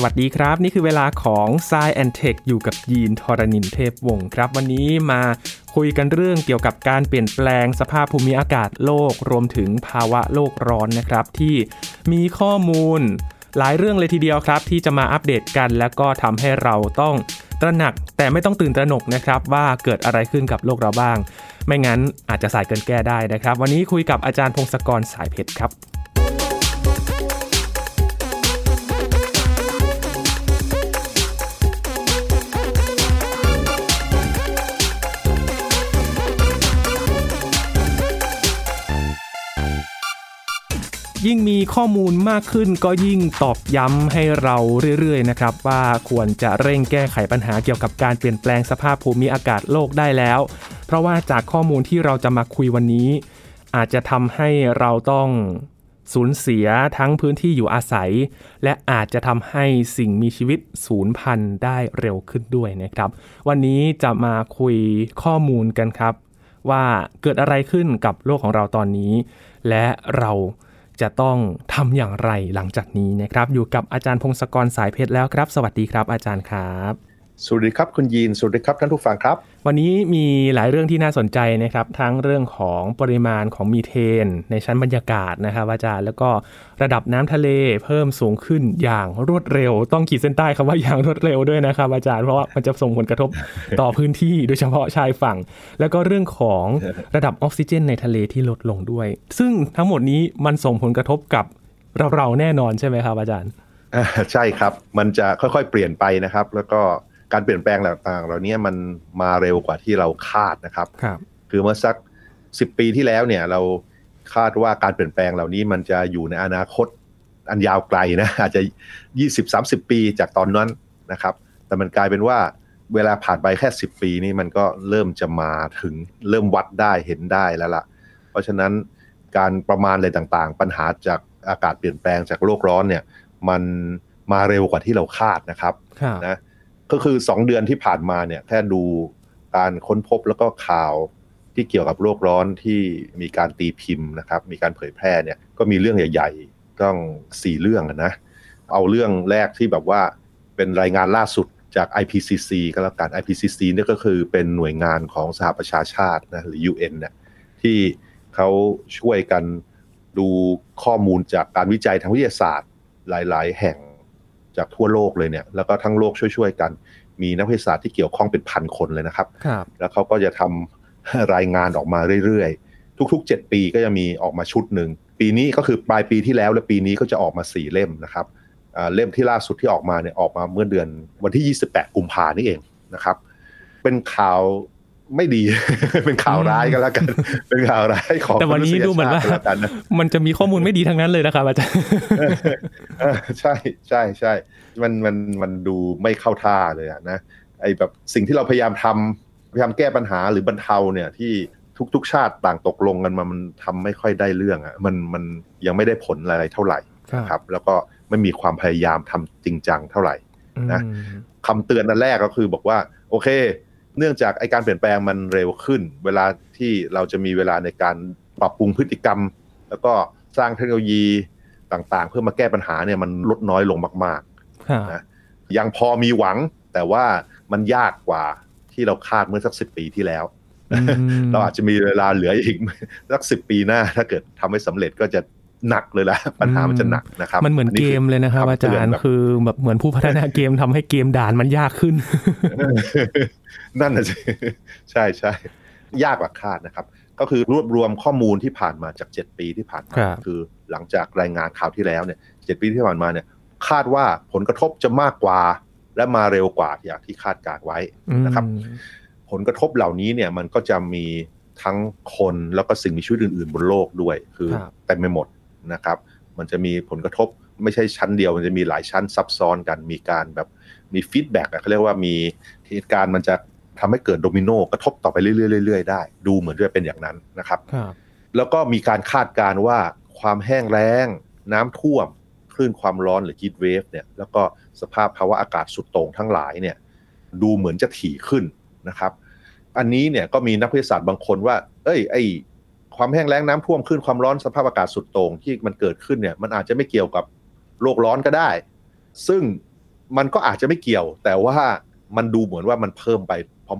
สวัสดีครับ นี่คือเวลาของ s ซแอนเทคอยู่กับยีนทรณินเทพวงศ์ครับ วันนี้มาคุยกันเรื่องเกี่ยวกับการเปลี่ยนแปลงสภาพภูมิอากาศโลกรวมถึงภาวะโลกร้อนนะครับ ที่มีข้อมูลหลายเรื่องเลยทีเดียวครับ ที่จะมาอัปเดตกัน แล้วก็ทำให้เราต้องตระหนักแต่ไม่ต้องตื่นตระหนกนะครับ ว่าเกิดอะไรขึ้นกับโลกเราบ้าง ไม่งั้นอาจจะสายเกินแก้ได้นะครับ วันนี้คุยกับอาจารย์พงศกรสายเพชรครับ ยิ่งมีข้อมูลมากขึ้นก็ยิ่งตอบย้ำให้เราเรื่อยๆนะครับว่าควรจะเร่งแก้ไขปัญหาเกี่ยวกับการเปลี่ยนแปลงสภาพภูมิอากาศโลกได้แล้ว เพราะว่าจากข้อมูลที่เราจะมาคุยวันนี้ อาจจะทำให้เราต้องสูญเสียทั้งพื้นที่อยู่อาศัย และอาจจะทำให้สิ่งมีชีวิตสูญพันธุ์ได้เร็วขึ้นด้วยนะครับ วันนี้จะมาคุยข้อมูลกันครับ ว่าเกิดอะไรขึ้นกับโลกของเราตอนนี้ และเรา จะต้องทำอย่างไรหลังจากนี้นะครับ อยู่กับอาจารย์พงศกรสายเพชรแล้วครับ สวัสดีครับอาจารย์ครับ สวัสดีครับคุณยีน สวัสดีครับท่านผู้ฟังครับ วันนี้มีหลายเรื่องที่น่าสนใจนะครับ ทั้งเรื่องของปริมาณของมีเทน ในชั้นบรรยากาศนะครับอาจารย์แล้วก็ระดับน้ำทะเลเพิ่มสูงขึ้นอย่างรวดเร็ว ต้องขีดเส้นใต้คำว่าอย่างรวดเร็วด้วยนะครับอาจารย์เพราะว่ามันจะส่งผลกระทบต่อพื้นที่โดยเฉพาะชายฝั่ง แล้วก็เรื่องของระดับออกซิเจน ในทะเลที่ลดลงด้วย ซึ่งทั้งหมดนี้มันส่งผลกระทบกับเราเราแน่นอนใช่ไหมครับอาจารย์ใช่ครับมันจะค่อยๆ เปลี่ยนไปนะครับ แล้วก็ การเปลี่ยนแปลงต่างๆเหล่านี้มันมาเร็วกว่าที่เราคาดนะครับครับ คือเมื่อสักสิบปีที่แล้วเนี่ยเราคาดว่าการเปลี่ยนแปลงเหล่านี้มันจะอยู่ในอนาคตอันยาวไกลนะอาจจะยี่สิบสามสิบปีจากตอนนั้นนะครับ แต่มันกลายเป็นว่าเวลาผ่านไปแค่สิบปีนี้มันก็เริ่มจะมาถึงเริ่มวัดได้เห็นได้แล้วละ่ะ เพราะฉะนั้นการประมาณอะไรต่างๆ ปัญหาจากอากาศเปลี่ยนแปลงจากโลกร้อนเนี่ยมันมาเร็วกว่าที่เราคาดนะครับนะ ก็คือสองเดือนที่ผ่านมาเนี่ยแค่ดูการค้นพบแล้วก็ข่าวที่เกี่ยวกับโลกร้อนที่มีการตีพิมพ์นะครับ มีการเผยแพร่เนี่ยก็มีเรื่องใหญ่ๆต้องสี่เรื่องนะ เอาเรื่องแรกที่แบบว่าเป็นรายงานล่าสุดจาก IPCC ก็แล้วกัน IPCC นี่ก็คือเป็นหน่วยงานของสหประชาชาตินะหรือ UN เนี่ยที่เขาช่วยกันดูข้อมูลจากการวิจัยทางวิทยาศาสตร์หลาย ๆ แห่ง จากทั่วโลกเลยเนี่ยแล้วก็ทั้งโลกช่วยๆกัน มีนักวิทยาศาสตร์ที่เกี่ยวข้องเป็นพันคนเลยนะครับครับแล้วเขาก็จะทำรายงานออกมาเรื่อยๆ ทุกๆ 7 ปีก็จะมีออกมาชุดหนึ่งปีนี้ก็คือปลายปีที่แล้วและปีนี้ก็จะออกมา 4 เล่มนะครับเล่มที่ล่าสุดที่ออกมาเนี่ยออกมาเมื่อเดือนวันที่ 28 กุมภานี่เองนะครับ เป็นข่าว ไม่ดี เป็นข่าวร้ายก็แล้วกัน เป็นข่าวร้ายของแต่วันนี้ดูเหมือนว่า มันจะมีข้อมูลไม่ดีทั้งนั้นเลยนะครับอาจารย์ใช่ใช่ใช่มันมันมันดูไม่เข้าท่าเลยนะไอ้แบบสิ่งที่เราพยายามทำพยายามแก้ปัญหาหรือบรรเทาเนี่ยที่ทุกๆ ชาติต่างตกลงกันมามันทำไม่ค่อยได้เรื่องอะมันมันยังไม่ได้ผลอะไรเท่าไหร่ครับ แล้วก็ไม่มีความพยายามทำจริงจังเท่าไหร่นะคำเตือนอันแรกก็คือบอกว่า โอเค เนื่องจากไอการเปลี่ยนแปลงมันเร็วขึ้น เวลาที่เราจะมีเวลาในการปรับปรุงพฤติกรรม แล้วก็สร้างเทคโนโลยีต่างๆ เพื่อมาแก้ปัญหาเนี่ยมันลดน้อยลงมากๆนะยังพอมีหวังแต่ว่ามันยากกว่าที่เราคาดเมื่อสักสิบปีที่แล้ว เราอาจจะมีเวลาเหลืออีกสักสิบปีหน้า ถ้าเกิดทำให้สำเร็จก็จะ หนักเลยแหละปัญหามันจะหนักนะครับ มันเหมือนเกมเลยนะครับ อาจารย์คือแบบเหมือนผู้พัฒนาเกมทำให้เกมด่านมันยากขึ้น นั่นนะใช่ใช่ยากกว่าคาดนะครับ ก็คือรวบรวมข้อมูลที่ผ่านมาจากเจ็ดปีที่ผ่านมาคือหลังจากรายงานข่าวที่แล้วเนี่ยเจ็ดปีที่ผ่านมาเนี่ย คาดว่าผลกระทบจะมากกว่า และมาเร็วกว่าอย่างที่คาดการณ์ไว้นะครับ ผลกระทบเหล่านี้เนี่ยมันก็จะมีทั้งคนแล้วก็สิ่งมีชีวิตอื่น ๆ บนโลกด้วยคือเต็มไปหมด นะครับ มันจะมีผลกระทบไม่ใช่ชั้นเดียว มันจะมีหลายชั้นซับซ้อนกันมีการแบบมี feedback เขาเรียกว่ามีเหตุการณ์มันจะทำให้เกิดโดมิโนกระทบต่อไปเรื่อยๆได้ ดูเหมือนจะเป็นอย่างนั้นนะครับแล้วก็มีการคาดการณ์ว่าความแห้งแล้ง น้ำท่วมคลื่นความร้อนหรือฮีทเวฟเนี่ยแล้วก็สภาพภาวะอากาศสุดโต่งทั้งหลายเนี่ยดูเหมือนจะถี่ขึ้นนะครับ อันนี้เนี่ยก็มีนักวิทยาศาสตร์บางคนว่า เอ้ยไอ ความแห้งแล้งน้ำท่วมขึ้นความร้อนสภาพอากาศสุดโต่งที่มันเกิดขึ้นเนี่ย มันอาจจะไม่เกี่ยวกับโลกร้อนก็ได้ ซึ่งมันก็อาจจะไม่เกี่ยว แต่ว่ามันดูเหมือนว่ามันเพิ่มไป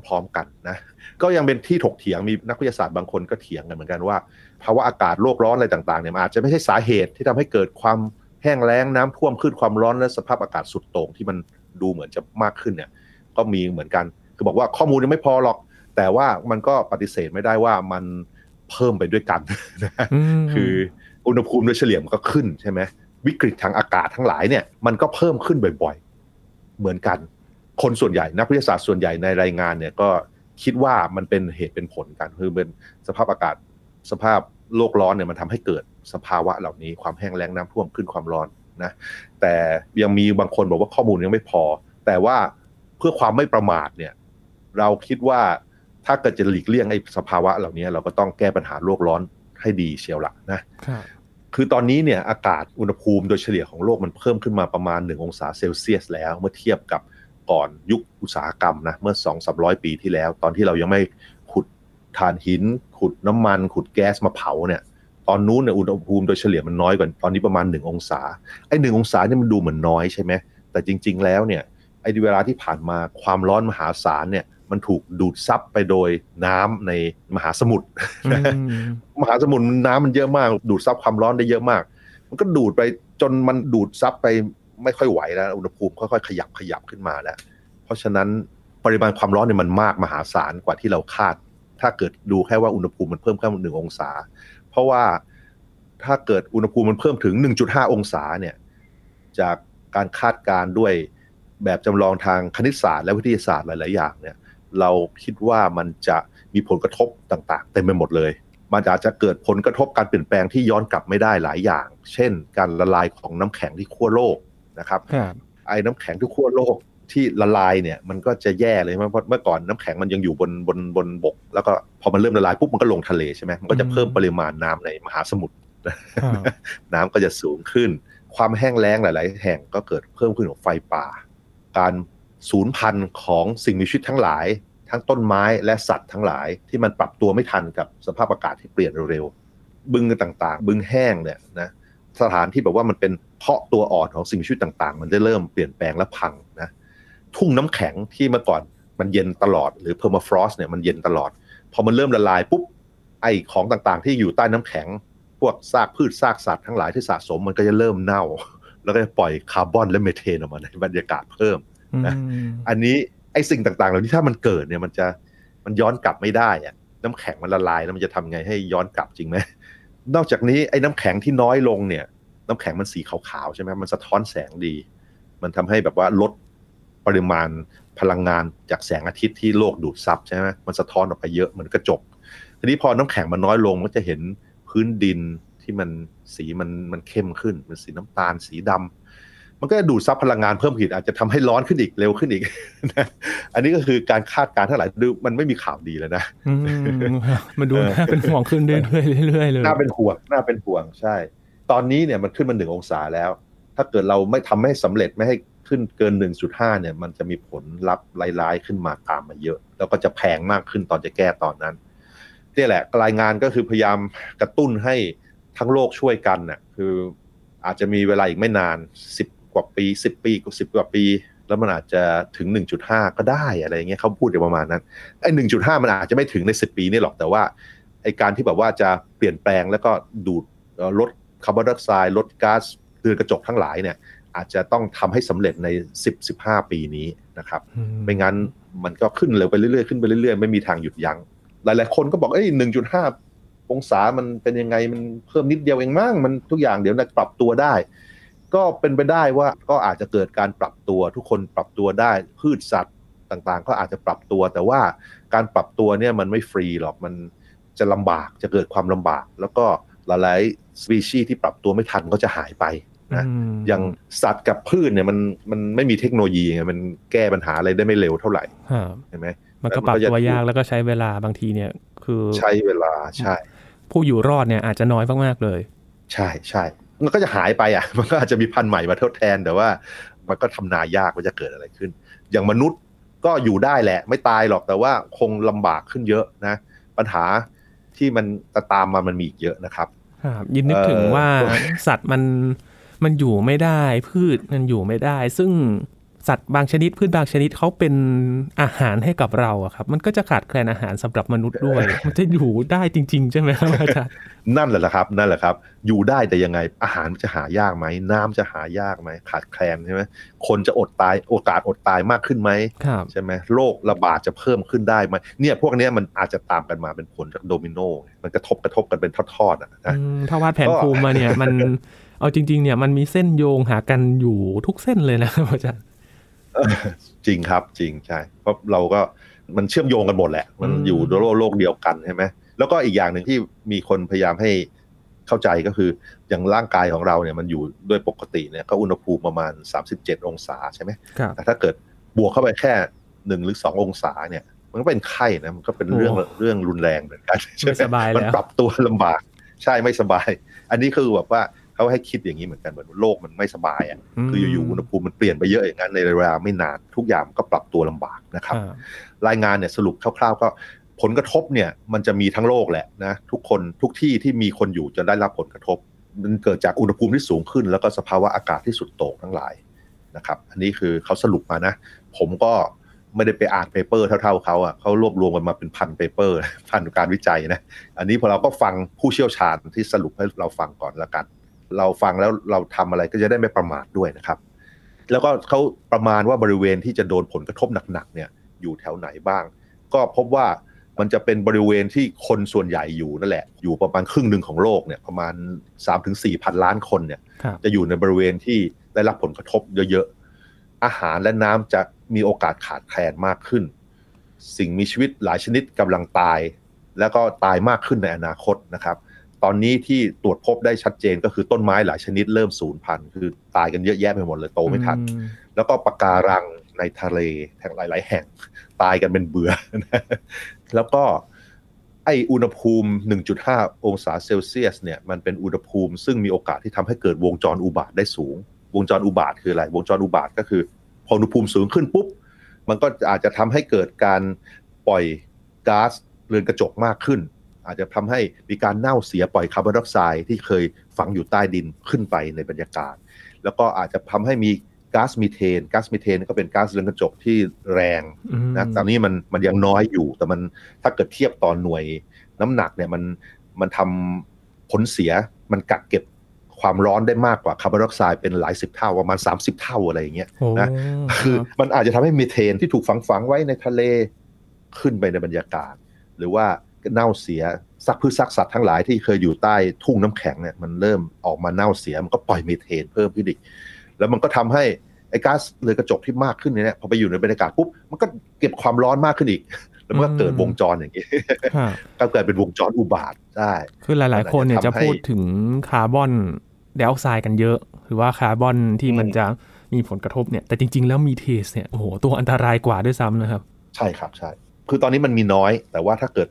พร้อม ๆ กันนะ ก็ยังเป็นที่ถกเถียงมีนักวิทยาศาสตร์บางคนก็เถียงกันเหมือนกันว่าภาวะอากาศโลกร้อนอะไรต่างๆเนี่ยอาจจะไม่ใช่สาเหตุที่ทำให้เกิดความแห้งแล้งน้ำท่วมขึ้นความร้อนและสภาพอากาศสุดโต่งที่มันดูเหมือนจะมากขึ้นเนี่ย ก็มีเหมือนกัน คือบอกว่าข้อมูลยังไม่พอหรอก แต่ว่ามันก็ปฏิเสธไม่ได้ว่ามัน เพิ่มไปด้วยกันนะคืออุณหภูมิโดยเฉลี่ยมันก็ขึ้นใช่ไหมวิกฤตทางอากาศทั้งหลายเนี่ยมันก็เพิ่มขึ้นบ่อยๆ เหมือนกัน คนส่วนใหญ่นักวิทยาศาสตร์ส่วนใหญ่ในรายงานเนี่ยก็คิดว่ามันเป็นเหตุเป็นผลกันคือเป็นสภาพอากาศสภาพโลกร้อนเนี่ยมันทำให้เกิดสภาวะเหล่านี้ ความแห้งแล้งน้ำท่วมขึ้นความร้อนนะแต่ยังมีบางคนบอกว่าข้อมูลยังไม่พอ แต่ว่าเพื่อความไม่ประมาทเนี่ย เราคิดว่า ถ้าเกิดจะหลีกเลี่ยงไอ้สภาวะเหล่านี้เราก็ต้องแก้ปัญหาโลกร้อนให้ดีเชียวละนะคือตอนนี้เนี่ยอากาศอุณหภูมิโดยเฉลี่ยของโลกมันเพิ่มขึ้นมาประมาณ 1 องศาเซลเซียสแล้วเมื่อเทียบกับก่อนยุคอุตสาหกรรมนะเมื่อ 2 3 0 0 ปีที่แล้ว ตอนที่เรายังไม่ขุดถ่านหิน ขุดน้ำมัน ขุดแก๊สมาเผาเนี่ยตอนนู้นเนี่ยอุณหภูมิโดยเฉลี่ยมันน้อยกว่าตอนนี้ประมาณ 1 องศาไอ้หองศาเนี่ยมันดูเหมือนน้อยใช่ไหมแต่จริง ๆ แล้วเนี่ยไอ้เวลาที่ผ่านมาความร้อนมหาศาลเนี่ย มันถูกดูดซับไปโดยน้ำในมหาสมุทรมหาสมุทรน้ำมันเยอะมาก ดูดซับความร้อนได้เยอะมาก มันก็ดูดไปจนมันดูดซับไปไม่ค่อยไหวแล้วอุณหภูมิค่อยๆขยับขยับขึ้นมาแล้ว เพราะฉะนั้นปริมาณความร้อนเนี่ยมันมากมหาศาลกว่าที่เราคาด ถ้าเกิดดูแค่ว่าอุณหภูมิมันเพิ่มขึ้นหนึ่งองศา เพราะว่าถ้าเกิดอุณหภูมิมันเพิ่มถึง 1.5 องศาเนี่ยจากการคาดการด้วยแบบจำลองทางคณิตศาสตร์และวิทยาศาสตร์หลาย ๆ อย่างเนี่ย เราคิดว่ามันจะมีผลกระทบต่างๆ เต็มไปหมดเลย มันอาจจะเกิดผลกระทบการเปลี่ยนแปลงที่ย้อนกลับไม่ได้หลายอย่าง เช่น การละลายของน้ำแข็งที่ขั้วโลกนะครับไอ้น้ำแข็งที่ขั้วโลกที่ละลายเนี่ยมันก็จะแย่เลยเพราะเมื่อก่อนน้ำแข็งมันยังอยู่บนบนบนบก แล้วก็พอมันเริ่มละลายปุ๊บมันก็ลงทะเลใช่ไหมมันก็จะเพิ่มปริมาณน้ำในมหาสมุทรน้ำก็จะสูงขึ้น ความแห้งแล้งหลาย ๆ แห่งก็เกิดเพิ่มขึ้นของไฟป่า การ ศูนย์พันธุ์ของสิ่งมีชีวิตทั้งหลาย ทั้งต้นไม้และสัตว์ทั้งหลายที่มันปรับตัวไม่ทันกับสภาพอากาศที่เปลี่ยนเร็วๆบึงต่างๆ บึงแห้งเนี่ยนะสถานที่แบบว่ามันเป็นเพาะตัวอ่อนของสิ่งมีชีวิตต่างๆ มันจะเริ่มเปลี่ยนแปลงและพังนะทุ่งน้ำแข็งที่เมื่อก่อนมันเย็นตลอดหรือ permafrost เนี่ยมันเย็นตลอด พอมันเริ่มละลายปุ๊บไอของต่างๆ ที่อยู่ใต้น้ำแข็ง พวกซากพืชซากสัตว์ทั้งหลายที่สะสมมันก็จะเริ่มเน่า แล้วก็จะปล่อยคาร์บอนและเมเทนออกมาในบรรยากาศเพิ่ม นะอันนี้ไอ้สิ่งต่างๆ เหล่านี้ถ้ามันเกิดเนี่ยมันจะมันย้อนกลับไม่ได้อะน้ำแข็งมันละลายแล้วมันจะทำไงให้ย้อนกลับจริงไหมนอกจากนี้ไอ้น้ำแข็งที่น้อยลงเนี่ย น้ำแข็งมันสีขาวๆใช่ไหมมันสะท้อนแสงดี มันทำให้แบบว่าลดปริมาณพลังงานจากแสงอาทิตย์ที่โลกดูดซับใช่ไหมมันสะท้อนออกไปเยอะมันก็จบทีนี้พอน้ำแข็งมันน้อยลงก็จะเห็นพื้นดินที่มันสีมันมันเข้มขึ้นเป็นสีน้ำตาลสีดำ มันก็จะดูดซับพลังงานเพิ่มขึ้นอาจจะทำให้ร้อนขึ้นอีกเร็วขึ้นอีกนะอันนี้ก็คือการคาดการณ์เท่าไหร่ดูมันไม่มีข่าวดีแล้วนะมันดูน่าเป็นห่วงขึ้นเรื่อยๆเรื่อยๆเลยน่าเป็นห่วงน่าเป็นห่วงใช่ ตอนนี้เนี่ยมันขึ้นมาหนึ่งองศาแล้ว ถ้าเกิดเราไม่ทำให้สำเร็จไม่ให้ขึ้นเกิน 1.5 เนี่ย มันจะมีผลลัพธ์ร้ายๆขึ้นมาตามมาเยอะ แล้วก็จะแพงมากขึ้นตอนจะแก้ตอนนั้นนี่แหละรายงานก็คือพยายามกระตุ้นให้ทั้งโลกช่วยกันน่ะคืออาจจะมีเวลาอีกไม่นานก ว่าปีสิบปีกว่าสิบกว่าปี แล้วมันอาจจะถึง 1.5 ก็ได้อะไรเงี้ยเขาพูดอยู่ประมาณนั้นไอ้1.5มันอาจจะไม่ถึงใน 10 ปีนี่หรอกแต่ว่าไอ้การที่แบบว่าจะเปลี่ยนแปลงแล้วก็ดูดลดคาร์บอนไดออกไซด์ลดก๊าซเรือนกระจกทั้งหลายเนี่ยอาจจะต้องทำให้สำเร็จใน 10-15 ปีนี้นะครับ ไม่งั้นมันก็ขึ้นเร็วไปเรื่อยๆ ขึ้นไปเรื่อยๆ ไม่มีทางหยุดยัง้ง หลายๆ คนก็บอกเอ้ย1.5 องศามันเป็นยังไง มันเพิ่มนิดเดียวเองมั้งมันทุกอย่างเดี๋ยวจะปรับตัวได้ ก็เป็นไปได้ว่าก็อาจจะเกิดการปรับตัวทุกคนปรับตัวได้พืชสัตว์ต่างๆ ก็อาจจะปรับตัว แต่ว่าการปรับตัวเนี่ยมันไม่ฟรีหรอกมันจะลำบากจะเกิดความลำบาก แล้วก็หลายๆสปีชีส์ที่ปรับตัวไม่ทันก็จะหายไปนะอย่างสัตว์กับพืชเนี่ยมันมันไม่มีเทคโนโลยีไงมันแก้ปัญหาอะไรได้ไม่เร็วเท่าไหร่ใช่ไหมมันก็ปรับตัวยากแล้วก็ใช้เวลาบางทีเนี่ย คือใช้เวลาใช่ ผู้อยู่รอดเนี่ยอาจจะน้อยมากๆเลย ใช่ใช่ มันก็จะหายไปอะ มันก็อาจจะมีพันธุ์ใหม่มาทดแทนแต่ว่า มันก็ทำนายากว่าจะเกิดอะไรขึ้น อย่างมนุษย์ก็อยู่ได้แหละ ไม่ตายหรอกแต่ว่าคงลำบากขึ้นเยอะนะ ปัญหาที่มันจะตามมามันมีอีกเยอะนะครับยินนึกถึงว่าสัตว์มันมันอยู่ไม่ได้พืชมันอยู่ไม่ได้ ซึ่ง สัตว์บางชนิดพืชบางชนิดเขาเป็นอาหารให้กับเราอะครับ มันก็จะขาดแคลนอาหารสำหรับมนุษย์ด้วย มันจะอยู่ได้จริง ๆ ใช่ไหมครับอาจารย์นั่นแหละครับ นั่นแหละครับ อยู่ได้แต่ยังไงอาหารจะหายากไหมน้ำจะหายากไหมขาดแคลนใช่ไหมคนจะอดตายโอกาสอดตายมากขึ้นไหมครับใช่ไหมโรคระบาดจะเพิ่มขึ้นได้ไหมเนี่ยพวกเนี้ยมันอาจจะตามกันมาเป็นผลจากโดมิโนมันกระทบกระทบกันเป็นทอดๆอะนะอืมถ้าวาดแผนก็ภูมิมาเนี่ยมันเอาจริงๆเนี่ยมันมีเส้นโยงหากันอยู่ทุกเส้นเลยนะครับอาจารย์ จริงครับจริงใช่เพราะเราก็มันเชื่อมโยงกันหมดแหละ มันอืมอยู่โลกโลกเดียวกันใช่ไหมแล้วก็อีกอย่างหนึ่งที่มีคนพยายามให้เข้าใจก็คืออย่างร่างกายของเราเนี่ยมันอยู่ด้วยปกติเนี่ยก็อุณหภูมิประมาณ 37 องศาใช่ไหมครับแต่ถ้าเกิดบวกเข้าไปแค่หนึ่งหรือสององศาเนี่ย มันก็เป็นไข้นะมันก็เป็นเรื่องโอ้เรื่องรุนแรงเหมือนกันใช่ไหไม่สบายแล้วมันปรับตัวลำบาก ใช่ไม่สบาย อันนี้คือแบบว่า เขาให้คิดอย่างนี้เหมือนกันเหมือนโลกมันไม่สบายอะคืออยู่ๆอุณหภูมิมันเปลี่ยนไปเยอะอย่างนั้นในเวลาไม่นานทุกอย่างมันก็ปรับตัวลำบากนะครับอ่ารายงานเนี่ยสรุปคร่าว ๆ ก็ผลกระทบเนี่ยมันจะมีทั้งโลกแหละนะทุกคนทุกที่ที่มีคนอยู่จะได้รับผลกระทบ มันเกิดจากอุณหภูมิที่สูงขึ้น แล้วก็สภาวะอากาศที่สุดโต่งทั้งหลายนะครับอันนี้คือเขาสรุปมานะ ผมก็ไม่ได้ไปอ่าน paper เท่าๆเขาอะเขารวบรวมกันมาเป็นพัน paper พันการวิจัยนะ อันนี้พอเราก็ฟังผู้เชี่ยวชาญที่สรุปให้เราฟังก่อนแล้วกัน เราฟังแล้วเราทำอะไรก็จะได้ไม่ประมาทด้วยนะครับ แล้วก็เขาประมาณว่าบริเวณที่จะโดนผลกระทบหนักๆเนี่ยอยู่แถวไหนบ้าง ก็พบว่ามันจะเป็นบริเวณที่คนส่วนใหญ่อยู่นั่นแหละ อยู่ประมาณครึ่งหนึ่งของโลกเนี่ยประมาณ 3-4พันล้านคนเนี่ยครับจะอยู่ในบริเวณที่ได้รับผลกระทบเยอะๆ อาหารและน้ำจะมีโอกาสขาดแคลนมากขึ้น สิ่งมีชีวิตหลายชนิดกำลังตาย แล้วก็ตายมากขึ้นในอนาคตนะครับ ตอนนี้ที่ตรวจพบได้ชัดเจนก็คือต้นไม้หลายชนิดเริ่มสูญพันธุ์คือตายกันเยอะแยะไปหมดเลยโตไม่ทันอืมแล้วก็ปะการังในทะเลแห่งหลาย ๆ แห่งตายกันเป็นเบื่อ แล้วก็ไออุณหภูมิ 1.5 องศาเซลเซียสเนี่ยมันเป็นอุณหภูมิ ซึ่งมีโอกาสที่ทำให้เกิดวงจรอุบาทได้สูง วงจรอุบาทคืออะไร วงจรอุบาทก็คือ พออุณหภูมิสูงขึ้นปุ๊บ มันก็อาจจะทำให้เกิดการปล่อยก๊าซเรือนกระจกมากขึ้น อาจจะทำให้มีการเน่าเสียปล่อยคาร์บอนไดออกไซด์ที่เคยฝังอยู่ใต้ดินขึ้นไปในบรรยากาศ แล้วก็อาจจะทำให้มีก๊าซมีเทนก๊าซมีเทนก็เป็นก๊าซเรือนกระจกที่แรงอืมนะตอนนี้มันมันยังน้อยอยู่ แต่มันถ้าเกิดเทียบต่อหน่วยน้ำหนักเนี่ยมันมันทำผลเสียมันกักเก็บความร้อนได้มากกว่าคาร์บอนไดออกไซด์เป็นหลายสิบเท่าประมาณ 30 เท่าอะไรอย่างเงี้ยโอ้นะคือมันอาจจะทำให้มีเทนที่ถูกฝังฝังๆไว้ในทะเลขึ้นไปในบรรยากาศ หรือว่า เน่าเสียซักพืชซักสัตว์ทั้งหลายที่เคยอยู่ใต้ทุ่งน้ำแข็งเนี่ยมันเริ่มออกมาเน่าเสียมันก็ปล่อยมีเทนเพิ่มขึ้นอีกแล้วมันก็ทำให้ไอ้ก๊าซเรือนกระจกที่มากขึ้นเนี่ยพอไปอยู่ในบรรยากาศปุ๊บมันก็เก็บความร้อนมากขึ้นอีก แล้วมันก็เกิดวงจรอย่างนี้ครับก็เกิดเป็นวงจรอุบาทได้คือหลาย ๆ คนเนี่ยมันอาจจะจะทำให้พูดถึงคาร์บอนไดออกไซด์กันเยอะ หรือว่าคาร์บอนที่มันอืมจะมีผลกระทบเนี่ยแต่จริง ๆ แล้วมีเทสเนี่ยโอ้โหตัวอันตรายกว่าด้วยซ้ำนะครับ ใช่ครับใช่คือตอนนี้มันมีน้อย แต่ว่าถ้าเกิด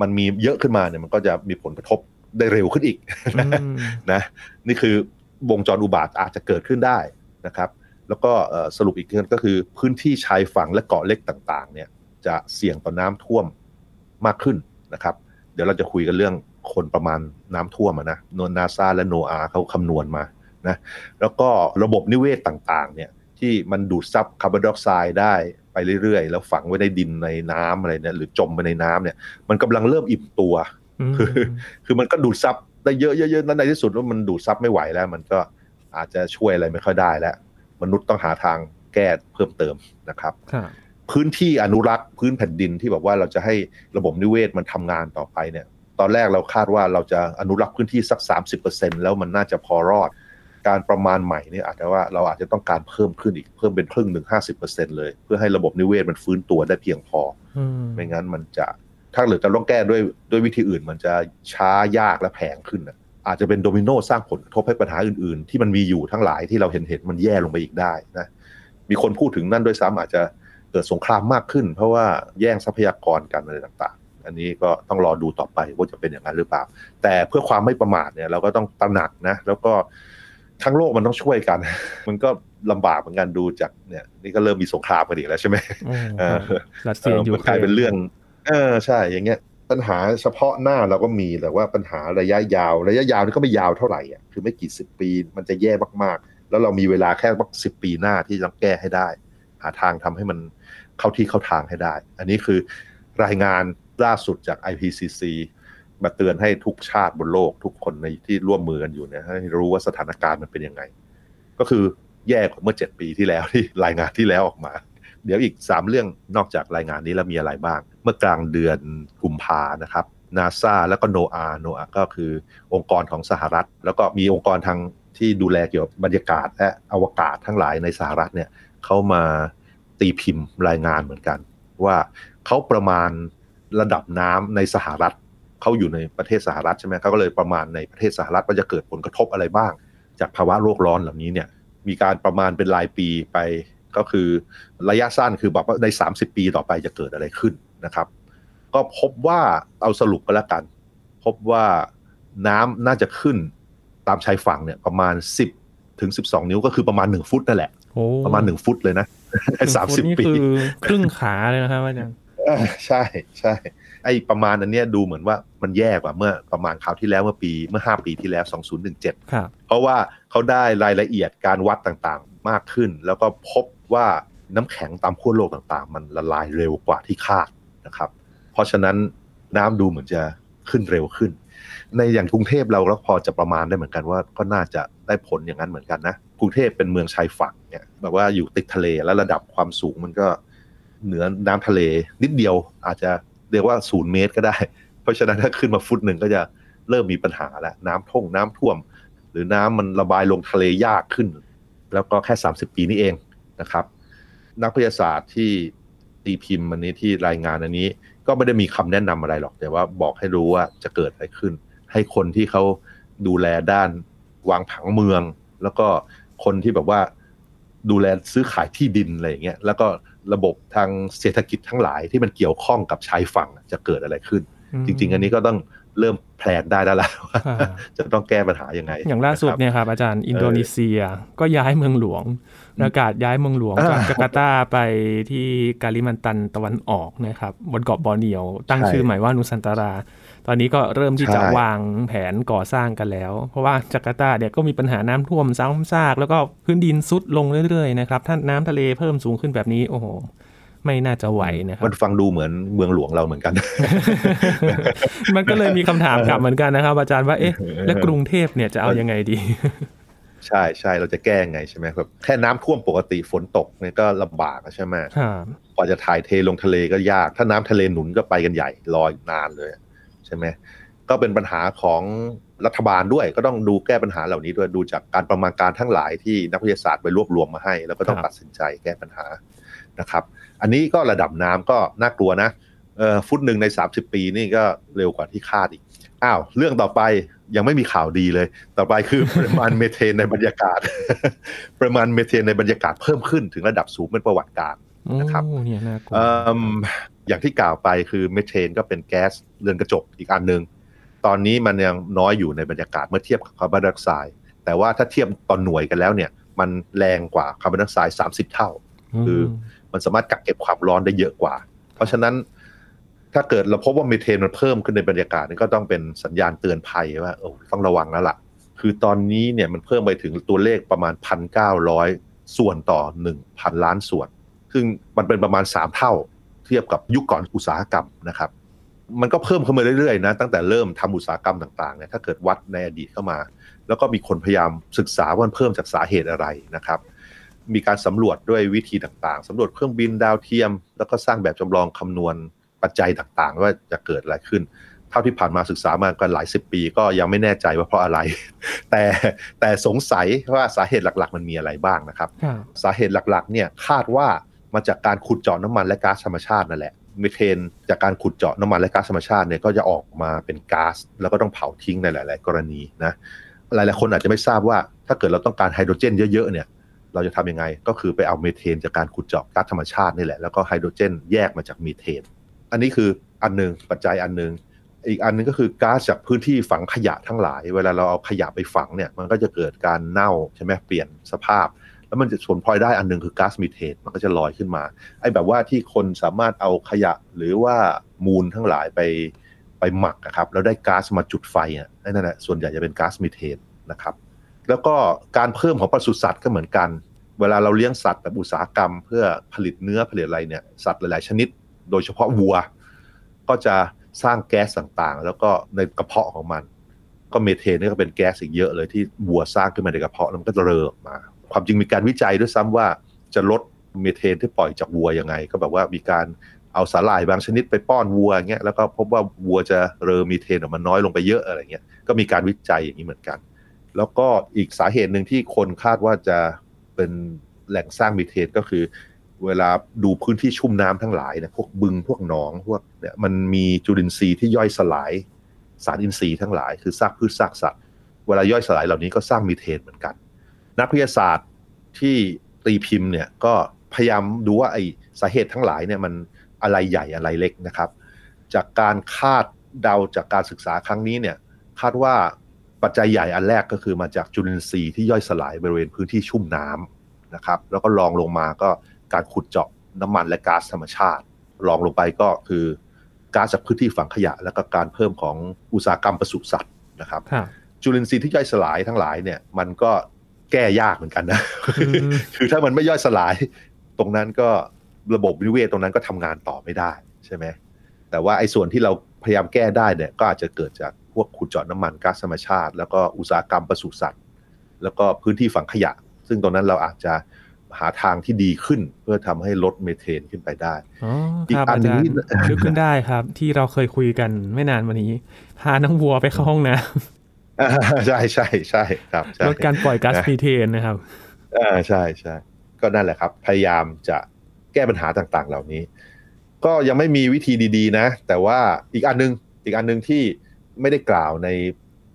มันมีเยอะขึ้นมาเนี่ยมันก็จะมีผลกระทบได้เร็วขึ้นอีกอืมนะนี่คือวงจรอุบาทอาจจะเกิดขึ้นได้นะครับ แล้วก็เอ่อสรุปอีกทีก็คือพื้นที่ชายฝั่งและเกาะเล็กต่าง ๆ เนี่ย จะเสี่ยงต่อน้ำท่วมมากขึ้นนะครับ เดี๋ยวเราจะคุยกันเรื่องคนประมาณน้ำท่วมอะนะโนนาซาและโนอาเขาคำนวณมานะแล้วก็ระบบนิเวศต่างๆ เนี่ยที่มันดูดซับคาร์บอนไดออกไซด์ได้ ไปเรื่อยๆ แล้วฝังไว้ในดินในน้ำอะไรเนี่ยหรือจมไปในน้ำเนี่ย มันกำลังเริ่มอิ่มตัวมคือคือมันก็ดูดซับได้เยอะๆๆแล้วในที่สุดว่ามันดูดซับไม่ไหวแล้ว มันก็อาจจะช่วยอะไรไม่ค่อยได้แล้ว มนุษย์ต้องหาทางแก้เพิ่มเติมนะครับครับพื้นที่อนุรักษ์พื้นแผ่นดินที่แบบว่าเราจะให้ระบบนิเวศมันทำงานต่อไปเนี่ย ตอนแรกเราคาดว่าเราจะอนุรักษ์พื้นที่สัก 30%แล้วมันน่าจะพอรอด การประมาณใหม่เนี่ยอาจจะว่าเราอาจจะต้องการเพิ่มขึ้นอีกเพิ่มเป็นครึ่งหนึ่งห้าสิบเปอร์เซ็นเลย เพื่อให้ระบบนิเวศมันฟื้นตัวได้เพียงพออืมไม่งั้นมันจะถ้าเหลือจะต้องแก้ด้วยด้วยวิธีอื่น มันจะช้ายากและแพงขึ้นน่ะอาจจะเป็นโดมิโนสร้างผลกระทบให้ปัญหาอื่นๆ ที่มันมีอยู่ทั้งหลายที่เราเห็นเห็นมันแย่ลงไปอีกได้นะมีคนพูดถึงนั่นด้วยซ้ำอาจจะเกิดสงครามมากขึ้น เพราะว่าแย่งทรัพยากรกันอะไรต่างๆ อันนี้ก็ต้องรอดูต่อไปว่าจะเป็นอย่างนั้นหรือเปล่า แต่เพื่อความไม่ประมาทเนี่ยเราก็ต้องตระหนักนะแล้วก็ ทั้งโลกมันต้องช่วยกัน มันก็ลำบากเหมือนกันดูจากเนี่ย นี่ก็เริ่มมีสงครามกันอีกแล้วใช่ไหมโอ้เออรัสเซียเออยูมันเคกลายรเป็นเรื่อง เออใช่อย่างเงี้ยปัญหาเฉพาะหน้าเราก็มีแต่ว่าปัญหาระยะยาว ระยะยาวนี่ก็ไม่ยาวเท่าไหร่อะคือไม่กี่สิบปีมันจะแย่มากๆ แล้วเรามีเวลาแค่สักสิบปีหน้าที่จะต้องแก้ให้ได้ หาทางทำให้มันเข้าที่เข้าทางให้ได้ อันนี้คือรายงานล่าสุดจาก IPCC มาเตือนให้ทุกชาติบนโลกทุกคนในที่ร่วมมือกันอยู่เนี่ยให้รู้ว่าสถานการณ์มันเป็นยังไง ก็คือแย่กว่าเมื่อ7ปีที่แล้วที่รายงานที่แล้วออกมา เดี๋ยวอีก3เรื่องนอกจากรายงานนี้แล้วมีอะไรบ้าง เมื่อกลางเดือนกุมภานะครับนาซาแล้วก็โนอาโนอาก็คือองค์กรของสหรัฐ แล้วก็มีองค์กรทางที่ดูแลเกี่ยวกับบรรยากาศและอวกาศทั้งหลายในสหรัฐเนี่ยเขามาตีพิมพ์รายงานเหมือนกัน ว่าเขาประมาณระดับน้ำในสหรัฐ เขาอยู่ในประเทศสหรัฐใช่ไหมเขาก็เลยประมาณในประเทศสหรัฐว่าจะเกิดผลกระทบอะไรบ้าง จากภาวะโลกร้อนเหล่านี้เนี่ยมีการประมาณเป็นรายปีไปก็คือระยะสั้นคือแบบว่าใน 30 ปีต่อไปจะเกิดอะไรขึ้นนะครับ ก็พบว่าเอาสรุปก็แล้วกัน พบว่าน้ำน่าจะขึ้นตามชายฝั่งเนี่ยประมาณ 10 ถึง 12 นิ้วก็คือประมาณ 1 ฟุตนั่นแหละโอ้ประมาณ 1 ฟุตเลยนะในสามสิบนี่ปีคือครึ่งขาเลยนะครับอาจารย์เออใช่ใช่ ไอ้ประมาณอันเนี้ยดูเหมือนว่ามันแย่กว่าเมื่อประมาณคราวที่แล้วเมื่อปีเมื่อ 5 ปีที่แล้ว 2017ครับเพราะว่าเขาได้รายละเอียดการวัดต่างๆมากขึ้น แล้วก็พบว่าน้ำแข็งตามขั้วโลกต่างๆ มันละลายเร็วกว่าที่คาดนะครับ เพราะฉะนั้นน้ำดูเหมือนจะขึ้นเร็วขึ้น ในอย่างกรุงเทพเราก็พอจะประมาณได้เหมือนกันว่าก็น่าจะได้ผลอย่างนั้นเหมือนกันนะกรุงเทพเป็นเมืองชายฝั่งเนี่ยแบบว่าอยู่ติดทะเลแล้วระดับความสูงมันก็เหนือน้ำทะเลนิดเดียวอาจจะ เรียกว่าศูนย์เมตรก็ได้ เพราะฉะนั้นถ้าขึ้นมาฟุตหนึ่งก็จะเริ่มมีปัญหาแล้วน้ำท่งน้ำท่วม หรือน้ำมันระบายลงทะเลยากขึ้น แล้วก็แค่ 30 ปีนี้เองนะครับ นักวิทยาศาสตร์ที่ตีพิมพ์อันนี้ที่รายงานอันนี้ ก็ไม่ได้มีคำแนะนำอะไรหรอก แต่ว่าบอกให้รู้ว่าจะเกิดอะไรขึ้น ให้คนที่เขาดูแลด้านวางผังเมือง แล้วก็คนที่แบบว่าดูแลซื้อขายที่ดินอะไรอย่างเงี้ยแล้วก็ ระบบทางเศรษฐกิจทั้งหลายที่มันเกี่ยวข้องกับชายฝั่งจะเกิดอะไรขึ้น จริง ๆ อันนี้ก็ต้องเริ่มแพลนได้แล้วล่ะว่าอ่าจะต้องแก้ปัญหายังไง อย่างล่าสุดนะครับเนี่ยครับอาจารย์อินโดนีเซียก็ย้ายเมืองหลวงประกาศย้ายเมืองหลวงอ่าจากจาการ์ตาไปที่กาลิมันตันตะวันออกนะครับบนเกาะบอร์เนียว ตั้งใช่ชื่อใหม่ว่านุสันตาราต อนนี้ก็เริ่มที่จะใช่วางแผนก่อสร้างกันแล้ว เพราะว่าจาการ์ตาเนี่ยก็มีปัญหาน้ำท่วมซ้ำซาก แล้วก็พื้นดินซุดลงเรื่อยๆนะครับถ้าน้ำทะเลเพิ่มสูงขึ้นแบบนี้โอ้โหไม่น่าจะไหวนะครับมันฟังดูเหมือนเมืองหลวงเราเหมือนกัน มันก็เลยมีคำถามกลับเหมือนกันนะครับ อาจารย์ว่าเอ๊ะและกรุงเทพเนี่ยจะเอายังไงดี ใช่ใช่เราจะแก้ยังไงใช่ไหมครับแค่น้ำท่วมปกติฝนตกเนี่ยก็ลำบากอะใช่ไหมครับกว่าจะถ่ายเทลงทะเลก็ยาก ถ้าน้ำทะเลหนุนก็ไปกันใหญ่ลอยนานเลยใช่ไหมก็เป็นปัญหาของรัฐบาลด้วย ก็ต้องดูแก้ปัญหาเหล่านี้ด้วยดูจากการประมาณการทั้งหลายที่นักวิทยาศาสตร์ไปรวบรวมมาให้ แล้วก็ต้องตัดสินใจแก้ปัญหานะครับ อันนี้ก็ระดับน้ำก็น่ากลัวนะเออฟุตหนึ่งใน 30 ปีนี่ก็เร็วกว่าที่คาดอีกอ้าวเรื่องต่อไปยังไม่มีข่าวดีเลย ต่อไปคือปริมาณเมเทนในบรรยากาศปริมาณเมเทนในบรรยากาศเพิ่มขึ้นถึงระดับสูงเป็นประวัติการณ์นะครับโอ้เนี่ยน่ากลัวเอิ่มอย่างที่กล่าวไปคือมีเทนก็เป็นแก๊สเรือนกระจกอีกอันหนึ่งตอนนี้มันยังน้อยอยู่ในบรรยากาศเมื่อเทียบกับคาร์บอนไดออกไซด์แต่ว่าถ้าเทียบต่อหน่วยกันแล้วเนี่ย มันแรงกว่าคาร์บอนไดออกไซด์30เท่า คือมันสามารถกักเก็บความร้อนได้เยอะกว่า เพราะฉะนั้นถ้าเกิดเราพบว่ามีเทนมันเพิ่มขึ้นในบรรยากาศนี่ก็ต้องเป็นสัญญาณเตือนภัยว่าเออต้องระวังแล้วล่ะ คือตอนนี้เนี่ยมันเพิ่มไปถึงตัวเลขประมาณ1,900ส่วนต่อ1,000ล้านส่วน ซึ่งมันเป็นประมาณ3เท่าเทียบกับยุคก่อนอุตสาหกรรมนะครับมันก็เพิ่มขึ้นมาเรื่อยๆนะตั้งแต่เริ่มทำอุตสาหกรรมต่างๆเนี่ยถ้าเกิดวัดในอดีตเข้ามา แล้วก็มีคนพยายามศึกษาว่ามันเพิ่มจากสาเหตุอะไรนะครับ มีการสำรวจด้วยวิธีต่างๆสำรวจเครื่องบินดาวเทียม แล้วก็สร้างแบบจำลองคำนวณปัจจัยต่างๆ ว่าจะเกิดอะไรขึ้น เท่าที่ผ่านมาศึกษามากันหลายสิบปี ก็ยังไม่แน่ใจว่าเพราะอะไร แต่แต่สงสัยว่าสาเหตุหลักๆ มันมีอะไรบ้างนะครับครับสาเหตุหลักๆเนี่ยคาดว่า มาจากการขุดเจาะน้ำมันและก๊าซธรรมชาตินั่นแหละเมเทนจากการขุดเจาะน้ำมันและก๊าซธรรมชาติเนี่ยก็จะออกมาเป็นก๊าซแล้วก็ต้องเผาทิ้งในหลาย ๆ กรณีนะหลาย ๆ คนอาจจะไม่ทราบว่า ถ้าเกิดเราต้องการไฮโดรเจนเยอะ ๆ เนี่ย เราจะทำยังไง ก็คือไปเอาเมเทนจากการขุดเจาะก๊าซธรรมชาตินี่แหละแล้วก็ไฮโดรเจนแยกมาจากมีเทน อันนี้คืออันหนึ่งปัจจัยอันหนึ่งอีกอันหนึงก็คือก๊าซจากพื้นที่ฝังขยะทั้งหลาย เวลาเราเอาขยะไปฝังเนี่ย มันก็จะเกิดการเน่าใช่ไหมเปลี่ยนสภาพ แล้วมันจะผลพลอยได้อันหนึ่งคือก๊าซมีเทนมันก็จะลอยขึ้นมาไอ้แบบว่าที่คนสามารถเอาขยะหรือว่ามูลทั้งหลายไปไปหมักนะครับแล้วได้ก๊าซมาจุดไฟอะนั่นแหละส่วนใหญ่จะเป็นก๊าซมีเทนนะครับ แล้วก็การเพิ่มของปศุสัตว์ก็เหมือนกัน เวลาเราเลี้ยงสัตว์แบบอุตสาหกรรม เพื่อผลิตเนื้อผลิตอะไรเนี่ยสัตว์หลาย ๆ ชนิด โดยเฉพาะวัว ก็จะสร้างแก๊สต่างๆ แล้วก็ในกระเพาะของมัน ก็เมเทนนี่ก็เป็นแก๊สอีกเยอะเลยที่วัวสร้างขึ้นมาในกระเพาะแล้วมันก็จะเรอออกมา ความจริงมีการวิจัยด้วยซ้ำว่าจะลดเมเทนที่ปล่อยจากวัวยังไง ก็แบบว่ามีการเอาสาหร่ายบางชนิดไปป้อนวัวเงี้ยแล้วก็พบว่าวัวจะเรอมีเทนออกมาน้อยลงไปเยอะอะไรเงี้ยก็มีการวิจัยอย่างนี้เหมือนกัน แล้วก็อีกสาเหตุหนึ่งที่คนคาดว่าจะเป็นแหล่งสร้างมีเทนก็คือ เวลาดูพื้นที่ชุ่มน้ำทั้งหลายนี่ยพวกบึงพวกหนองพวกเนี่ยมันมีจุลินทรีย์ที่ย่อยสลายสารอินทรีย์ทั้งหลายคือซากพืชซากสัตว์เวลาย่อยสลายเหล่านี้ก็สร้างมีเทนเหมือนกัน นักวิทยาศาสตร์ที่ตีพิมพ์เนี่ยก็พยายามดูว่าไอสาเหตุทั้งหลายเนี่ยมันอะไรใหญ่อะไรเล็กนะครับ จากการคาดเดาจากการศึกษาครั้งนี้เนี่ยคาดว่าปัจจัยใหญ่อันแรกก็คือมาจากจุลินทรีย์ที่ย่อยสลายบริเวณพื้นที่ชุ่มน้ำนะครับ แล้วก็ลองลงมาก็การขุดเจาะน้ำมันและก๊าซธรรมชาติลองลงไปก็คือก๊าซจากพื้นที่ฝังขยะ แล้วก็การเพิ่มของอุตสาหกรรมปศุสัตว์นะครับครับจุลินทรีย์ที่ย่อยสลายทั้งหลายเนี่ยมันก็ แก้ยากเหมือนกันนะอืมคือถ้ามันไม่ย่อยสลาย ตรงนั้นก็ระบบนิเวศตรงนั้นก็ทำงานต่อไม่ได้ใช่ไหมแต่ว่าไอ้ส่วนที่เราพยายามแก้ได้เนี่ยก็อาจจะเกิดจากพวกขุดเจาะน้ำมันก๊าซธรรมชาติ แล้วก็อุตสาหกรรมปศุสัตว์ แล้วก็พื้นที่ฝังขยะ ซึ่งตรงนั้นเราอาจจะหาทางที่ดีขึ้น เพื่อทำให้ลดเมเทนขึ้นไปได้อ๋ออีคกรับอัอานหนึ่งจารที่ย์นึกขึ้นได้ครับ ที่เราเคยคุยกันไม่นานมานี้ พาน้องวัวไปเข้าห้องน้อ่า ใช่ใช่ใช่ครับำใช่ลดการปล่อยก๊าซนะมีเทนนะครับอ่าใช่ใช่ก็นั่นแหละครับ พยายามจะแก้ปัญหาต่างๆ เหล่านี้ ก็ยังไม่มีวิธีดีๆ นะ แต่ว่าอีกอันนึงอีกอันนึงที่ไม่ได้กล่าวใน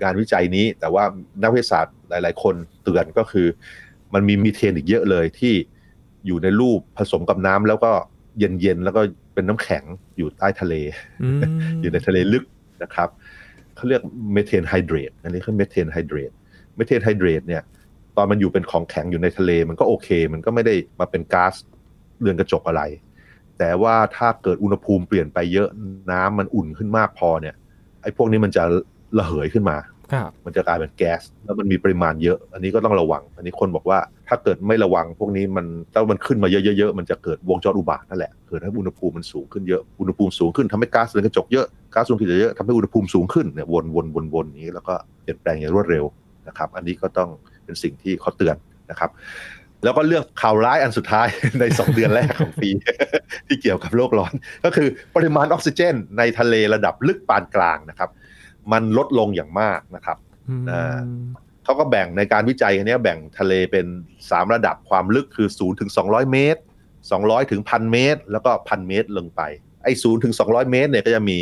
งานวิจัยนี้ แต่ว่านักวิทยาศาสตร์หลาย ๆ คนเตือนก็คือ มันมีมีเทนอีกเยอะเลยที่อยู่ในรูปผสมกับน้ำแล้วก็เย็นๆแล้วก็เป็นน้ำแข็งอยู่ใต้ทะเลอืมอยู่ในทะเลลึกนะครับ เขาเรียก methane hydrate อันนี้คือ methane hydrate methane hydrate เนี่ย ตอนมันอยู่เป็นของแข็งอยู่ในทะเล มันก็โอเค มันก็ไม่ได้มาเป็นก๊าซเรือนกระจกอะไร แต่ว่าถ้าเกิดอุณหภูมิเปลี่ยนไปเยอะน้ำมันอุ่นขึ้นมากพอเนี่ยไอ้พวกนี้มันจะระเหยขึ้นมาครับมันจะกลายเป็นแก๊สแล้วมันมีปริมาณเยอะ อันนี้ก็ต้องระวัง อันนี้คนบอกว่า ถ้าเกิดไม่ระวังพวกนี้มันถ้ามันขึ้นมาเยอะๆๆมันจะเกิดวงจรอุบาทนั่นแหละเกิดให้อุณหภูมิมันสูงขึ้นเยอะอุณหภูมิสูงขึ้นทำให้ก๊าซเรือนกระจกเยอะก๊าซสูงขึ้นเยอะทำให้อุณหภูมิสูงขึ้นเนี่ยวนวนวนวนอย่างนี้แล้วก็เปลี่ยนแปลงอย่างรวดเร็วนะครับ อันนี้ก็ต้องเป็นสิ่งที่เขาเตือนนะครับ แล้วก็เรื่องข่าวร้ายอันสุดท้ายใน 2 เดือนแรกของปีที่เกี่ยวกับโลกร้อน ก็คือปริมาณออกซิเจน ในทะเลระดับลึกปานกลางนะครับ มันลดลงอย่างมากนะครับอืมอ่า เขาก็แบ่งในการวิจัยอันนี้แบ่งทะเลเป็น 3 ระดับความลึกคือ 0 ถึง 200 เมตร 200 ถึง 1,000 เมตร แล้วก็ 1,000 เมตรลงไป ไอ้0ถึง 200 เมตรเนี่ยก็จะมี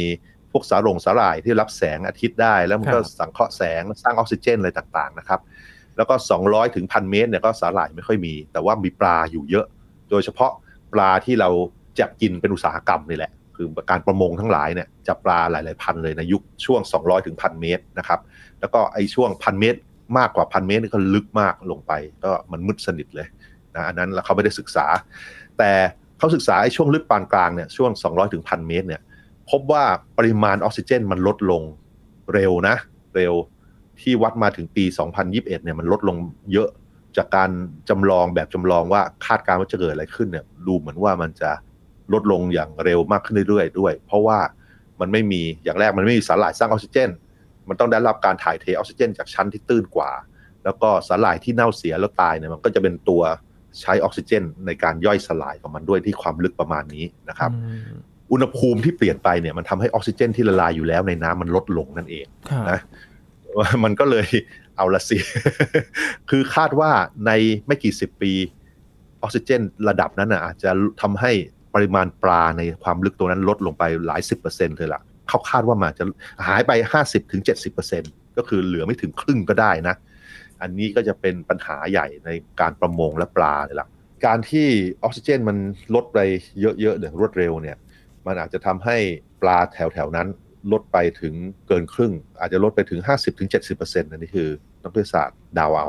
พวกสาหร่งสาหร่ายที่รับแสงอาทิตย์ได้ แล้วมันก็สังเคราะห์แสงสร้างออกซิเจนอะไรต่างๆนะครับ แล้วก็ 200 ถึง 1,000 เมตรเนี่ยก็สาหร่ายไม่ค่อยมี แต่ว่ามีปลาอยู่เยอะ โดยเฉพาะปลาที่เราจับกินเป็นอุตสาหกรรมนี่แหละ คือการประมงทั้งหลายเนี่ยจับปลาหลายๆพันเลยในยุคช่วง 200 ถึง 1,000 เมตรนะครับ แล้วก็ไอ้ช่วงพันเมตร มากกว่าพันเมตรนี่ก็ลึกมากลงไป ก็มันมืดสนิทเลยนะอันนั้นแล้วเขาไม่ได้ศึกษา แต่เขาศึกษาไอ้ช่วงลึกปานกลางเนี่ยช่วง 200ถึงพันเมตรเนี่ยพบว่าปริมาณออกซิเจนมันลดลงเร็วนะ เร็วที่วัดมาถึงปี 2021เนี่ยมันลดลงเยอะจากการจำลองแบบจำลองว่าคาดการณ์ว่าจะเกิดอะไรขึ้นเนี่ยดูเหมือนว่ามันจะลดลงอย่างเร็วมากขึ้นเรื่อยๆด้วย เพราะว่ามันไม่มีอย่างแรกมันไม่มีสารหร่ายสร้างออกซิเจน มันต้องได้รับการถ่ายเทออกซิเจน จากชั้นที่ตื้นกว่า แล้วก็สาหร่ายที่เน่าเสียแล้วตายเนี่ยมันก็จะเป็นตัวใช้ออกซิเจน ในการย่อยสลายของมันด้วยที่ความลึกประมาณนี้นะครับอืมอุณหภูมิที่เปลี่ยนไปเนี่ยมันทำให้ออกซิเจน ที่ละลายอยู่แล้วในน้ำมันลดลงนั่นเองครับนะมันก็เลยเอาละสิ คือคาดว่าในไม่กี่สิบปีออกซิเจน ระดับนั้นน่ะอาจจะทำให้ปริมาณปลาในความลึกตรงนั้นลดลงไปหลายสิบเปอร์เซ็นต์เลยล่ะ เขาคาดว่ามันจะหายไปห้าสิบถึงเจ็ดสิบเปอร์เซ็นต์ก็คือเหลือไม่ถึงครึ่งก็ได้นะ อันนี้ก็จะเป็นปัญหาใหญ่ในการประมงและปลาเลยล่ะการที่ออกซิเจนมันลดไปเยอะๆอย่างรวดเร็วเนี่ย มันอาจจะทำให้ปลาแถวๆนั้นลดไปถึงเกินครึ่ง อาจจะลดไปถึง 50-70%อันนี้คือนักวิทยาศาสตร์ดาวเอา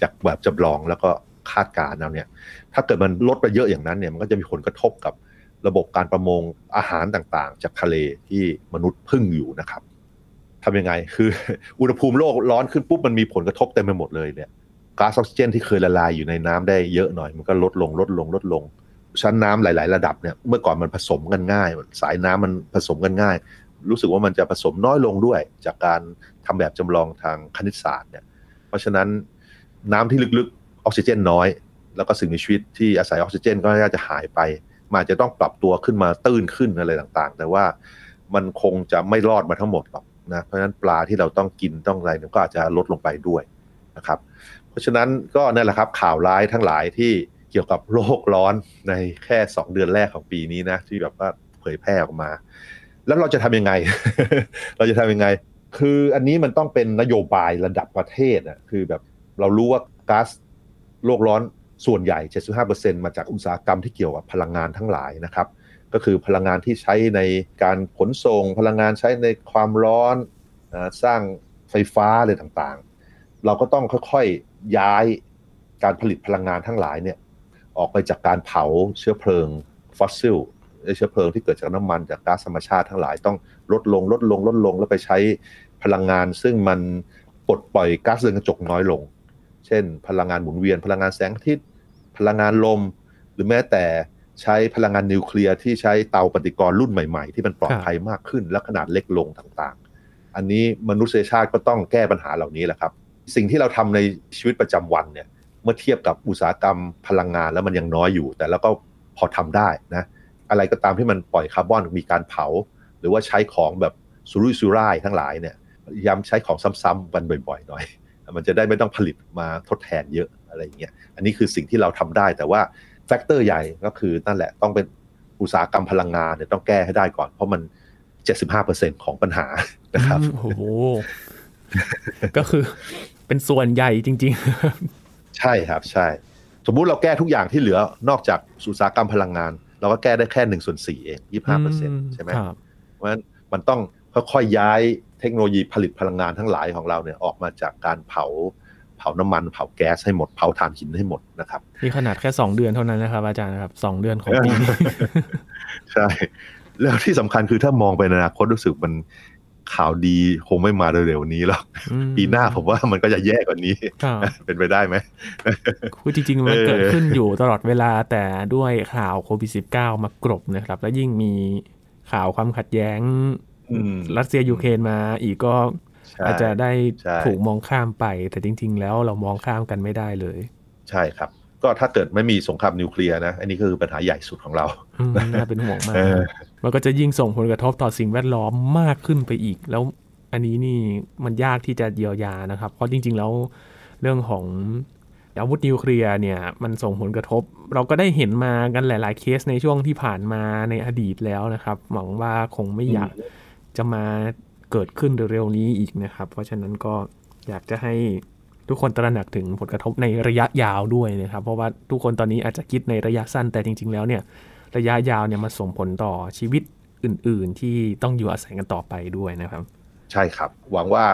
จากแบบจำลองแล้วก็คาดการณ์เอาเนี่ย ถ้าเกิดมันลดไปเยอะอย่างนั้นเนี่ย มันก็จะมีผลกระทบกับ ระบบการประมงอาหารต่างๆ จากทะเลที่มนุษย์พึ่งอยู่นะครับทำยังไงคือ อุณหภูมิโลกร้อนขึ้นปุ๊บมันมีผลกระทบเต็มไปหมดเลยเนี่ยก๊าซออกซิเจนที่เคยละลายอยู่ในน้ำได้เยอะหน่อย มันก็ลดลงลดลงลดลง ชั้นน้ำหลาย ๆ ระดับเนี่ยเมื่อก่อนมันผสมกันง่าย สายน้ำมันผสมกันง่าย รู้สึกว่ามันจะผสมน้อยลงด้วย จากการทำแบบจำลองทางคณิตศาสตร์เนี่ยเพราะฉะนั้นน้ำที่ลึกๆออกซิเจนน้อย แล้วก็สิ่งมีชีวิตที่อาศัยออกซิเจนก็น่าจะหายไป มันจะต้องปรับตัวขึ้นมาตื้นขึ้นอะไรต่างๆ แต่ว่ามันคงจะไม่รอดมาทั้งหมดหรอกนะเพราะฉะนั้นปลาที่เราต้องกินต้องอะไรก็อาจจะลดลงไปด้วยนะครับ เพราะฉะนั้นก็นั่นแหละครับข่าวร้ายทั้งหลายที่เกี่ยวกับโลกร้อนในแค่ 2 เดือนแรกของปีนี้นะที่แบบว่าเผยแพร่ออกมา แล้วเราจะทำยังไง เราจะทำยังไง คืออันนี้มันต้องเป็นนโยบายระดับประเทศอะคือแบบเรารู้ว่าก๊าซโลกร้อน ส่วนใหญ่ 75%มาจากอุตสาหกรรมที่เกี่ยวกับพลังงานทั้งหลายนะครับ ก็คือพลังงานที่ใช้ในการขนส่ง พลังงานใช้ในความร้อนสร้างไฟฟ้าอะไรต่างๆ เราก็ต้องค่อยๆย้ายการผลิตพลังงานทั้งหลายเนี่ยออกไปจากการเผาเชื้อเพลิงฟอสซิลเชื้อเพลิงที่เกิดจากน้ำมันจากก๊าซธรรมชาติทั้งหลายต้องลดลงลดลงลดลงแล้วไปใช้พลังงาน ซึ่งมันปลดปล่อยก๊าซเรือนกระจกน้อยลง เช่น พลังงานหมุนเวียนพลังงานแสงอาทิตย์ พลังงานลม หรือแม้แต่ใช้พลังงานนิวเคลียร์ที่ใช้เตาปฏิกรณ์รุ่นใหม่ๆ ที่มันปลอดภัยมากขึ้นและขนาดเล็กลงต่างๆ อันนี้มนุษยชาติก็ต้องแก้ปัญหาเหล่านี้แหละครับ สิ่งที่เราทำในชีวิตประจำวันเนี่ยเมื่อเทียบกับอุตสาหกรรมพลังงานแล้วมันยังน้อยอยู่ แต่แล้วก็พอทำได้นะอะไรก็ตามที่มันปล่อยคาร์บอนมีการเผา หรือว่าใช้ของแบบสุรุ่ยสุร่ายทั้งหลายเนี่ยย้ำใช้ของซ้ำๆกันบ่อยๆหน่อย มันจะได้ไม่ต้องผลิตมาทดแทนเยอะ อะไรอย่างเงี้ยอันนี้คือสิ่งที่เราทำได้ แต่ว่าแฟกเตอร์ใหญ่ก็คือนั่นแหละต้องเป็นอุตสาหกรรมพลังงานเนี่ยต้องแก้ให้ได้ก่อน เพราะมัน 75%ของปัญหานะครับโอ้โหก็คือเป็นส่วนใหญ่จริง ๆ ใช่ครับใช่ สมมุติเราแก้ทุกอย่างที่เหลือนอกจากอุตสาหกรรมพลังงาน เราก็แก้ได้แค่หนึ่งส่วนสี่เองยี่ห้าเปอร์เซ็นใช่ไหมเพราะฉะนั้นมันต้องค่อยๆย้ายเทคโนโลยีผลิตพลังงานทั้งหลายของเราเนี่ยออกมาจากการเผา เผาน้ำมันเผาแก๊สให้หมดเผาถ่านหินให้หมดนะครับนี่ขนาดแค่สองเดือนเท่านั้นนะครับอาจารย์ครับสองเดือนของปีนี้ใช่ แล้วที่สำคัญคือถ้ามองไปในอนาคตรู้สึกมันข่าวดีคงไม่มาเร็วๆนี้หรอกปีหน้าผมว่ามันก็จะแย่กว่านี้ เป็นไปได้ไหมคือจริงๆ มันเกิดขึ้นอยู่ตลอดเวลาแต่ด้วยข่าวโควิดสิบเก้ามากรบนะครับ แล้วยิ่งมีข่าวความขัดแย้งรัสเซียยูเครนมาอีกก็ อาจจะได้ถูกมองข้ามไป แต่จริง ๆ แล้วเรามองข้ามกันไม่ได้เลย ใช่ครับ ก็ถ้าเกิดไม่มีสงครามนิวเคลียร์นะ อันนี้คือปัญหาใหญ่สุดของเราน่าเป็นห่วงมาก มันก็จะยิ่งส่งผลกระทบต่อสิ่งแวดล้อมมากขึ้นไปอีก แล้วอันนี้นี่มันยากที่จะเยียวยานะครับ เพราะจริง ๆ แล้วเรื่องของอาวุธนิวเคลียร์เนี่ยมันส่งผลกระทบ เราก็ได้เห็นมากันหลาย ๆ เคสในช่วงที่ผ่านมาในอดีตแล้วนะครับ หวังว่าคงไม่อยากจะมา เกิดขึ้นเร็วๆนี้อีกนะครับ เพราะฉะนั้นก็อยากจะให้ทุกคนตระหนักถึงผลกระทบในระยะยาวด้วยนะครับ เพราะว่าทุกคนตอนนี้อาจจะคิดในระยะสั้นแต่จริง ๆ แล้วเนี่ยระยะยาวเนี่ยมาส่งผลต่อชีวิตอื่น ๆ ที่ต้องอยู่อาศัยกันต่อไปด้วยนะครับ ใช่ครับ หวังว่า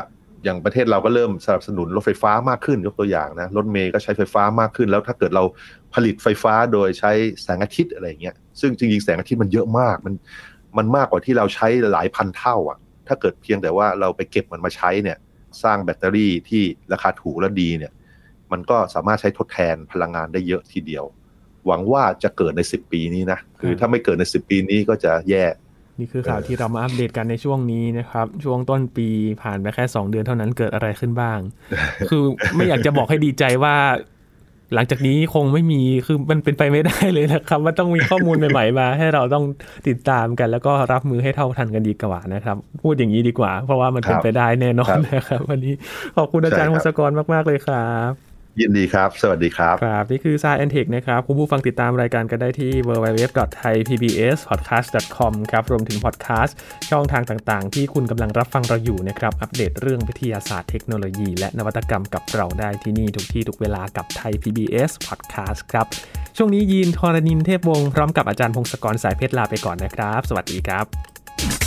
อย่างประเทศเราก็เริ่มสนับสนุนรถไฟฟ้ามากขึ้นยกตัวอย่างนะรถเมย์ก็ใช้ไฟฟ้ามากขึ้น แล้วถ้าเกิดเราผลิตไฟฟ้าโดยใช้แสงอาทิตย์อะไรเงี้ยซึ่งจริงๆแสงอาทิตย์มันเยอะมากมันมันมากกว่าที่เราใช้หลายพันเท่าอะ ถ้าเกิดเพียงแต่ว่าเราไปเก็บมันมาใช้เนี่ย สร้างแบตเตอรี่ที่ราคาถูกและดีเนี่ย มันก็สามารถใช้ทดแทนพลังงานได้เยอะทีเดียว หวังว่าจะเกิดในสิบปีนี้นะคือถ้าไม่เกิดในสิบปีนี้ก็จะแย่นี่คือข่าวที่เรามาอัปเดตกันในช่วงนี้นะครับ ช่วงต้นปีผ่านไปแค่ 2 เดือนเท่านั้นเกิดอะไรขึ้นบ้าง คือไม่อยากจะบอกให้ดีใจว่า หลังจากนี้คงไม่มีคือมันเป็นไปไม่ได้เลยนะครับ ว่าต้องมีข้อมูลใหม่ๆมา ให้เราต้องติดตามกัน แล้วก็รับมือให้เท่าทันกันดีกว่านะครับ พูดอย่างนี้ดีกว่า เพราะว่ามันเป็นไปได้แน่นอนนะครับ วันนี้ขอบคุณอาจารย์วงศกรมากๆเลยครับ ยินดีครับ สวัสดีครับ ครับ นี่คือซายแอนเทคนะครับ คุณผู้ฟังติดตามรายการกันได้ที่ www.thaipbspodcast.com ครับ รวมถึงพอดแคสต์ช่องทางต่างๆ ที่คุณกำลังรับฟังเราอยู่นะครับ อัปเดตเรื่องวิทยาศาสตร์เทคโนโลยี และนวัตกรรมกับเราได้ที่นี่ ทุกที่ ทุกเวลากับไทย PBS Podcast ครับ ช่วงนี้ยีนทรณินเทพวงศ์พร้อมกับอาจารย์พงศกรสายเพชรลาไปก่อนนะครับ สวัสดีครับ